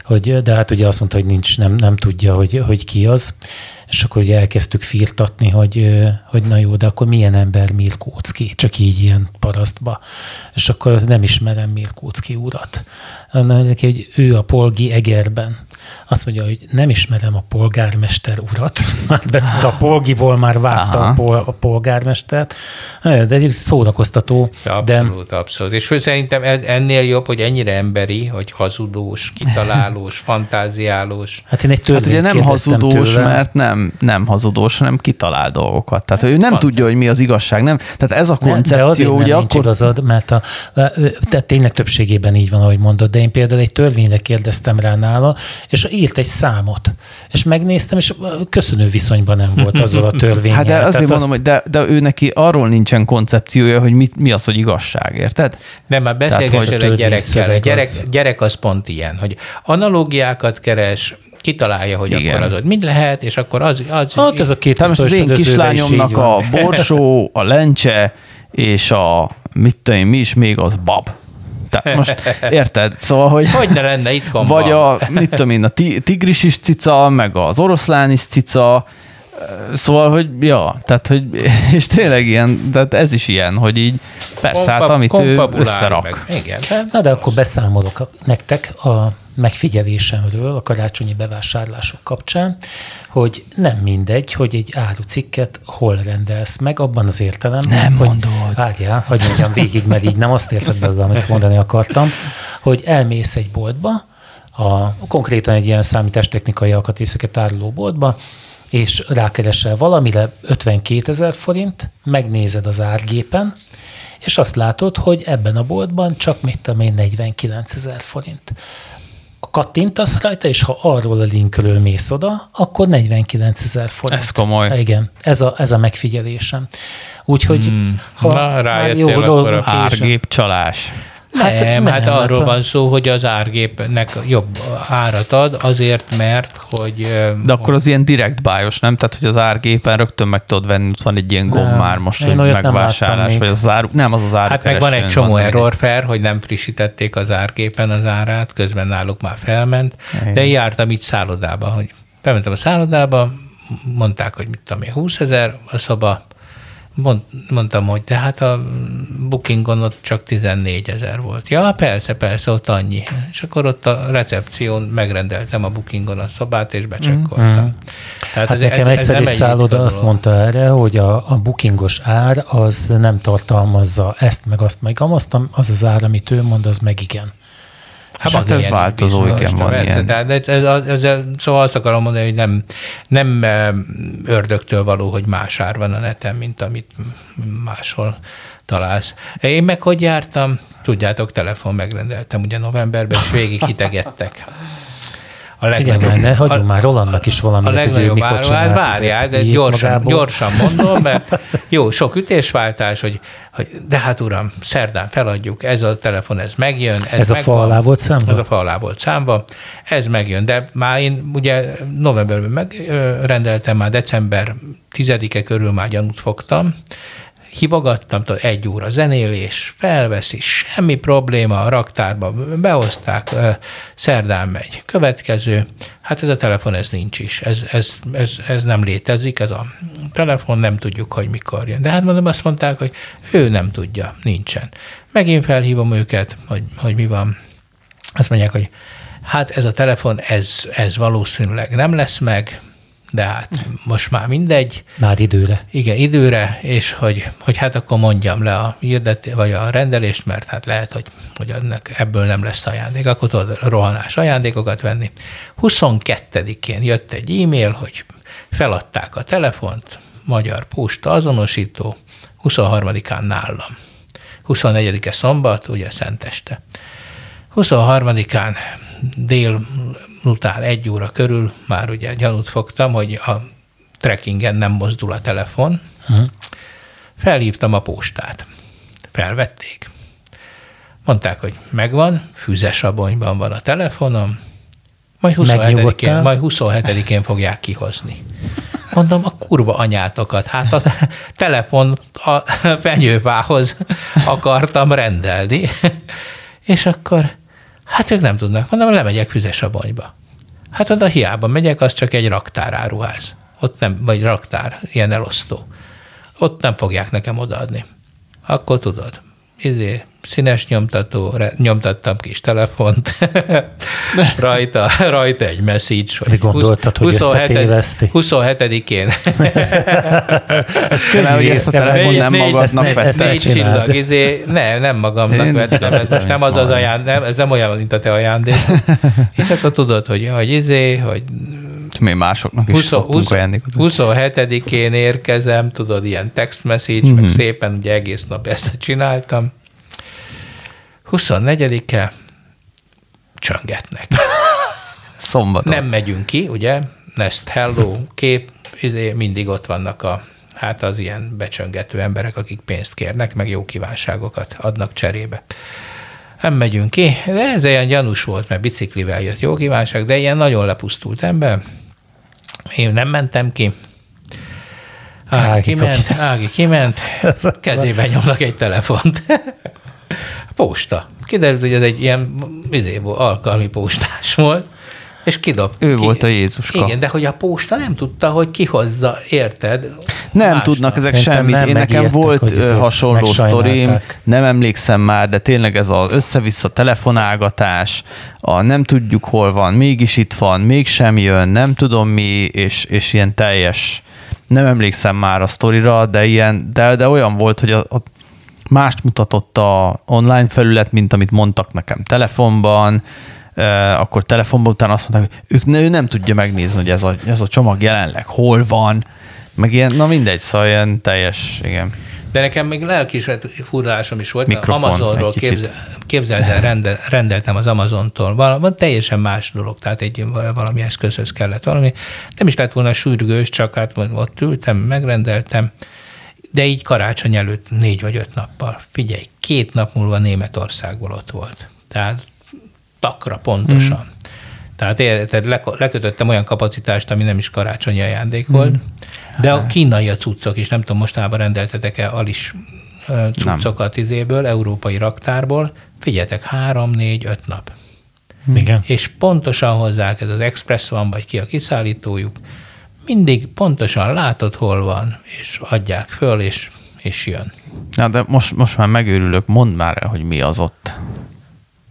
hogy, de hát ugye azt mondta, hogy nincs, nem, nem tudja, hogy, hogy ki az, és akkor ugye elkezdtük firtatni, hogy, hogy na jó, de akkor milyen ember Mirkócki, csak így ilyen parasztba. És akkor nem ismerem Mirkócki urat. Neki, hogy ő a polgi Egerben. Azt mondja, hogy nem ismerem a polgármester urat, már be tudta, a polgiból már vágta Aha. a, pol, a polgármestert, de egy szórakoztató, Ja, de Abszolút, abszolút. És szerintem en- ennél jobb, hogy ennyire emberi, hogy hazudós, kitalálós, fantáziálós. Hát én egy Hát ugye nem hazudós, tőle. mert nem, nem hazudós, hanem kitalál dolgokat. Tehát ő nem tudja, hogy mi az igazság. Nem? Tehát ez a Ne, de azért koncepció, nem ugye nincs akkor igazad, mert a, tehát tényleg többségében így van, ahogy mondod, de én például egy törvényre kérdeztem rá nála, és írt egy számot, és megnéztem, és köszönő viszonyban nem volt azzal a törvényel. Hát de azért Tehát mondom, hogy de, de ő neki arról nincsen koncepciója, hogy mit, mi az, hogy igazság, érted? Nem, már hogy a beszélgessél egy gyerekkel. A gyerek, az- gyerek az pont ilyen, hogy analógiákat keres, kitalálja, hogy Igen. akkor az ott mind lehet, és akkor az... az Hát ez a két Tehát most az én kislányomnak a borsó, a lencse, és a mit tudom én, mi is még az bab. Tehát most érted? Szóval, hogy... Hogy ne lenne Vagy van? a, mit tudom én, a ti- tigris is cica, meg az oroszlán is cica, Szóval, hogy ja, tehát, hogy, és tényleg ilyen, tehát ez is ilyen, hogy így persze, hát Konfa- amit ő összerak. Meg. Igen. de- Na de akkor beszámolok nektek a megfigyelésemről a karácsonyi bevásárlások kapcsán, hogy nem mindegy, hogy egy árucikket hol rendelsz meg, abban az értelemben, Nem hogy, mondod. Várjál, hogy mondjam végig, mert így nem azt érted belőle, amit mondani akartam, hogy elmész egy boltba, a, konkrétan egy ilyen számítástechnikai alkatrészeket áruló boltba, és rákeresel valamire 52 ezer forint, megnézed az árgépen, és azt látod, hogy ebben a boltban csak mit tudom én 49 ezer forint. Kattintasz rajta, és ha arról a linkről mész oda, akkor 49 ezer forint. Ez komoly. Igen, ez a, ez a megfigyelésem. Úgyhogy Hmm. ha Na, rájöttél jó akkor a későn- Árgép csalás. Hát nem, nem, hát arról hát a- van szó, hogy az árgépnek jobb árat ad, azért, mert hogy... De akkor az ilyen direkt bájos, nem? Tehát, hogy az árgépen rögtön meg tudod venni, ott van egy ilyen gomb Nem. már most, Én hogy megvásárlás, vagy az áru, nem, az az áru Hát meg van egy csomó van, error fair, hogy nem frissítették az árgépen az árát, közben náluk már felment, Igen. de én jártam itt szállodába, hogy bementem a szállodába, mondták, hogy mit tudom én, 20 ezer a szoba, Mond, mondtam, hogy de hát a bookingon ott csak 14 ezer volt. Ja, persze, persze, ott annyi. És akkor ott a recepción megrendeltem a bookingon a szobát, és becsekkoltam. Mhm. Tehát Hát ez- nekem ez- egyszer egy szálloda azt mondta erre, hogy a, a bookingos ár az nem tartalmazza ezt, meg azt, meg azt, az az ár, amit ő mond, az meg igen. Hát, hát ez változó, biztos, igen, van persze, ilyen. De ez, ez, ez, szóval azt akarom mondani, hogy nem, nem em, ördögtől való, hogy más ár van a neten, mint amit máshol találsz. Én meg hogy jártam? Tudjátok, telefon megrendeltem ugye novemberben, és végig hitegettek. A Igen, már ne hagyjunk már Rolandnak is a valamit, hogy ő legnagyobb mikor hát csinált várjál, de gyorsan, magából. gyorsan mondom, mert jó, sok ütésváltás, hogy, hogy de hát uram, szerdán feladjuk, ez a telefon, ez megjön. Ez, Ez a megvan. fa alá volt számva? Ez a fa alá volt számba, ez megjön, de már én ugye novemberben megrendeltem, már december 10-e körül már gyanút fogtam, hívogattam, tudod, egy óra zenélés, felveszi, semmi probléma, a raktárba behozták, szerdán megy. Következő, hát ez a telefon, ez nincs is, ez, ez, ez, ez nem létezik, ez a telefon, nem tudjuk, hogy mikor jön. De hát mondom, azt mondták, hogy ő nem tudja, nincsen. Megint felhívom őket, hogy, hogy mi van. Azt mondják, hogy hát ez a telefon, ez, ez valószínűleg nem lesz meg, de hát most már mindegy, Már időre. igen, időre, és hogy, hogy hát akkor mondjam le a hirdet, vagy a rendelést, mert hát lehet, hogy, hogy ennek ebből nem lesz ajándék, akkor tudod rohanás ajándékokat venni. 22-én jött egy e-mail, hogy feladták a telefont, magyar posta azonosító, 23-án nálam. 24-e szombat, ugye szenteste. 23-án dél után egy óra körül már ugye gyanút fogtam, hogy a trekkingen nem mozdul a telefon. Hm. Felhívtam a postát. Felvették. Mondták, hogy megvan, füzesabonyban van a telefonom, majd 27-én, Megnyugodtál? majd 27-én fogják kihozni. Mondom, a kurva anyátokat, hát a telefon a fenyőfához akartam rendelni, és akkor, hát ők nem tudnak. Mondom, lemegyek füzesabonyba. Hát oda hiába megyek, az csak egy raktáráruház. Ott nem, vagy raktár, ilyen elosztó. Ott nem fogják nekem odaadni. Akkor tudod, izé, színes nyomtató, re, nyomtattam kis telefont, rajta, rajta egy message, hogy De gondoltad, hogy összetéveszti? 27-én. Ezt Mert hogy ezt a telefon nem Négy- magadnak ne- vetted. Négy csillag, izé, ne, nem magamnak Én vettem, ez most nem az az ez ajánd, nem, ez nem olyan, mint a te ajándék. És akkor tudod, hogy, hogy izé, hogy Mi másoknak is 20, szoktunk 20, ajándékot. 27-én érkezem, tudod, ilyen text message, meg szépen ugye egész nap ezt csináltam. 24-e csöngetnek. Szombaton. Nem megyünk ki, ugye? Nest hello kép, izé, mindig ott vannak a hát az ilyen becsöngető emberek, akik pénzt kérnek, meg jó kívánságokat adnak cserébe. Nem megyünk ki, de ez ilyen gyanús volt, mert biciklivel jött jó kívánság, de ilyen nagyon lepusztult ember. Én nem mentem ki. Ági, kiment, Ági kiment, kezében nyomnak egy telefont. Posta. Kiderült, hogy ez egy ilyen izé, volt, alkalmi postás volt. És kidob. Ő ki, volt a Jézuska. Igen, de hogy a posta nem tudta, hogy kihozza, érted? Nem Másnap. tudnak ezek Szerintem semmit. nem Én nekem volt ezért hasonló sztorim, nem emlékszem már, de tényleg ez az össze-vissza telefonálgatás, a nem tudjuk hol van, mégis itt van, mégsem jön, nem tudom mi, és, és ilyen teljes, nem emlékszem már a sztorira, de, ilyen, de, de olyan volt, hogy a, a mást mutatott a online felület, mint amit mondtak nekem telefonban, akkor telefonban utána azt mondták, hogy ők, ő nem tudja megnézni, hogy ez a, ez a csomag jelenleg hol van, meg ilyen, na mindegy, szóval ilyen teljes, igen. De nekem még lelkis furdalásom is volt. Mikrofon, Amazonról egy kicsit. képzel, képzeld el, rendel, rendeltem az Amazontól. Valami teljesen más dolog, tehát egy valami eszközhöz kellett valami. Nem is lett volna sürgős, csak hát ott ültem, megrendeltem, de így karácsony előtt négy vagy öt nappal. Figyelj, két nap múlva Németországból ott volt. Tehát takra pontosan. Mm. Tehát érted, lekötöttem olyan kapacitást, ami nem is karácsonyi ajándék volt, de a kínai a cuccok is, nem tudom, mostanában rendeltetek-e alis cuccokat izéből, európai raktárból, figyeljetek, három, négy, öt nap. Igen. És pontosan hozzák, ez az Express van, vagy ki a kiszállítójuk, mindig pontosan látod, hol van, és adják föl, és, és jön. Na, de most, most már megőrülök, mondd már el, hogy mi az ott.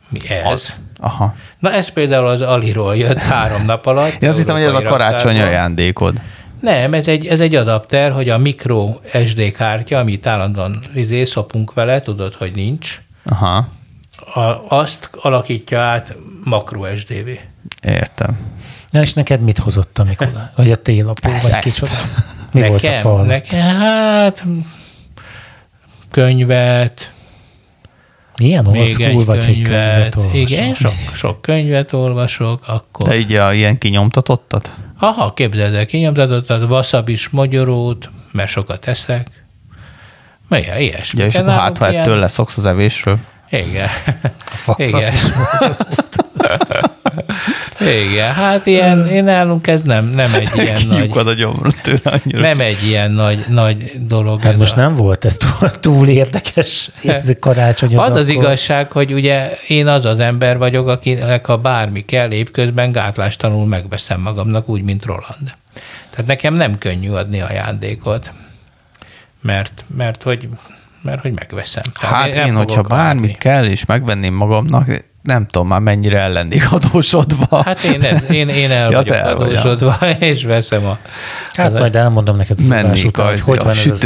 Mi ez? Az. Aha. Na ez például az Aliról jött három nap alatt. Én azt hittem, hogy ez a karácsony ajándékod. Nem, ez egy, ez egy adapter, hogy a micro SD kártya, amit állandóan izé, szopunk vele, tudod, hogy nincs, Aha, a, azt alakítja át makro SD-vé. értem. Na és neked mit hozott a Mikolaj? Vagy a télapó, Ez- vagy kicsoda? Mi volt a fal? Nekem, hát könyvet, Ilyen old school egy vagy, hogy könyvet könyvet. olvasol? Igen, sok, sok könyvet olvasok, akkor... De így a, ilyen kinyomtatottat? Aha, képzeld el, kinyomtatottat, wasabi magyarót, mert sokat eszek. Milyen, ilyesmi. Ja, és akkor hát, ha ettől leszoksz az evésről. Igen. fasz Igen. Igen, hát ilyen, én nálunk ez nem, nem egy ilyen nagy, Kiukad a gyomrot tőle annyira. nem egy ilyen nagy, nagy dolog. Hát most a, nem volt ez túl, túl érdekes ez karácsonyod. Az az igazság, hogy ugye én az az ember vagyok, akinek ha bármi kell, évközben gátlástalanul megveszem magamnak, úgy, mint Roland. Tehát nekem nem könnyű adni ajándékot, mert, mert hogy mert hogy megveszem. Tehát Hát nem én, hogyha bármit várni. kell, és megvenném magamnak, nem tudom már mennyire el lennék adósodva. Hát én, ez, én, én el Ja, vagyok el vagy, adósodva, és veszem a... Hát az- majd elmondom neked az adás után, hogy hogy van ez az,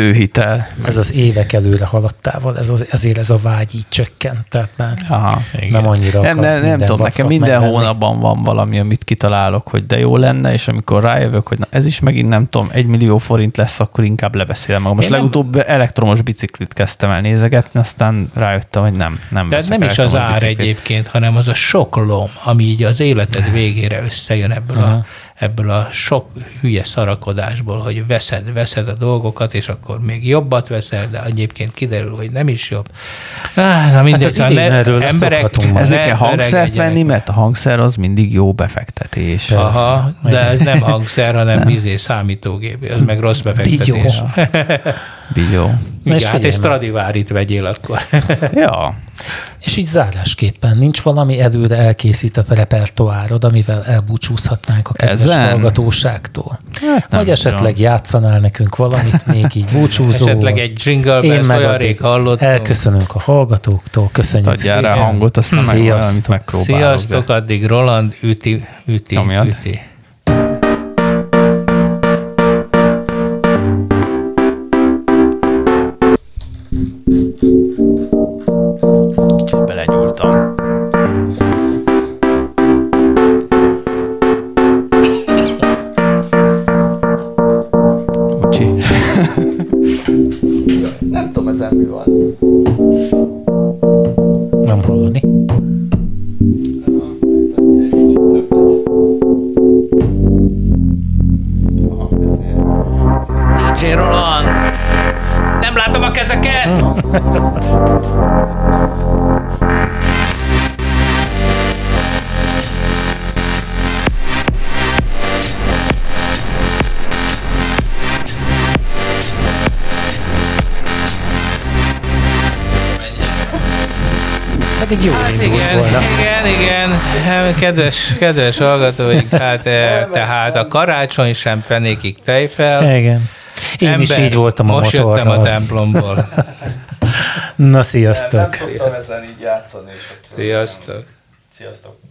ez az évek előre haladtával, ez az, ezért ez a vágy így csökken. Tehát már Aha. Igen. nem annyira Nem, nem, nem tudom, nekem minden megvenni. hónapban van valami, amit kitalálok, hogy de jó lenne, és amikor rájövök, hogy na, ez is megint nem tudom, egy millió forint lesz, akkor inkább lebeszélem magam. Most Én nem- legutóbb elektromos biciklit kezdtem el nézegetni, aztán rájöttem, hogy nem, nem De nem is az ár biciklit. egyébként, hanem az a sok lom, ami így az életed végére összejön ebből, a, ebből a sok hülye szarakodásból, hogy veszed, veszed a dolgokat, és akkor még jobbat veszel, de egyébként kiderül, hogy nem is jobb. Ah, na mindegy, az szóval idén erről majd. Ezért kell hangszert venni, mert a hangszer az mindig jó befektetés. Persze. Aha, de ez nem hangszer, hanem izé, számítógép, az meg rossz befektetés. Bigyó. Bigyó. Na és Igen, hát már. Stradivárit vegyél akkor. Ja, És így zárásképpen nincs valami előre elkészített repertoárod, amivel elbúcsúzhatnánk a kedves Ezen? hallgatóságtól? Hát Vagy esetleg tudom. játszanál nekünk valamit még így búcsúzó. Esetleg egy jingle Én meg olyan rég hallottam. elköszönünk a hallgatóktól, köszönjük adjál rá szépen. hangot, aztán meg valamit megpróbálok. Sziasztok, de- addig Roland üti, üti, üti. Tom. Kedves, kedves hallgatóink, hát, eh, tehát a karácsony sem fenékig tejfel. Igen. Én is így voltam a most jöttem a templomból. Na, sziasztok! szoktam ezen így játszani. És Sziasztok! Sziasztok.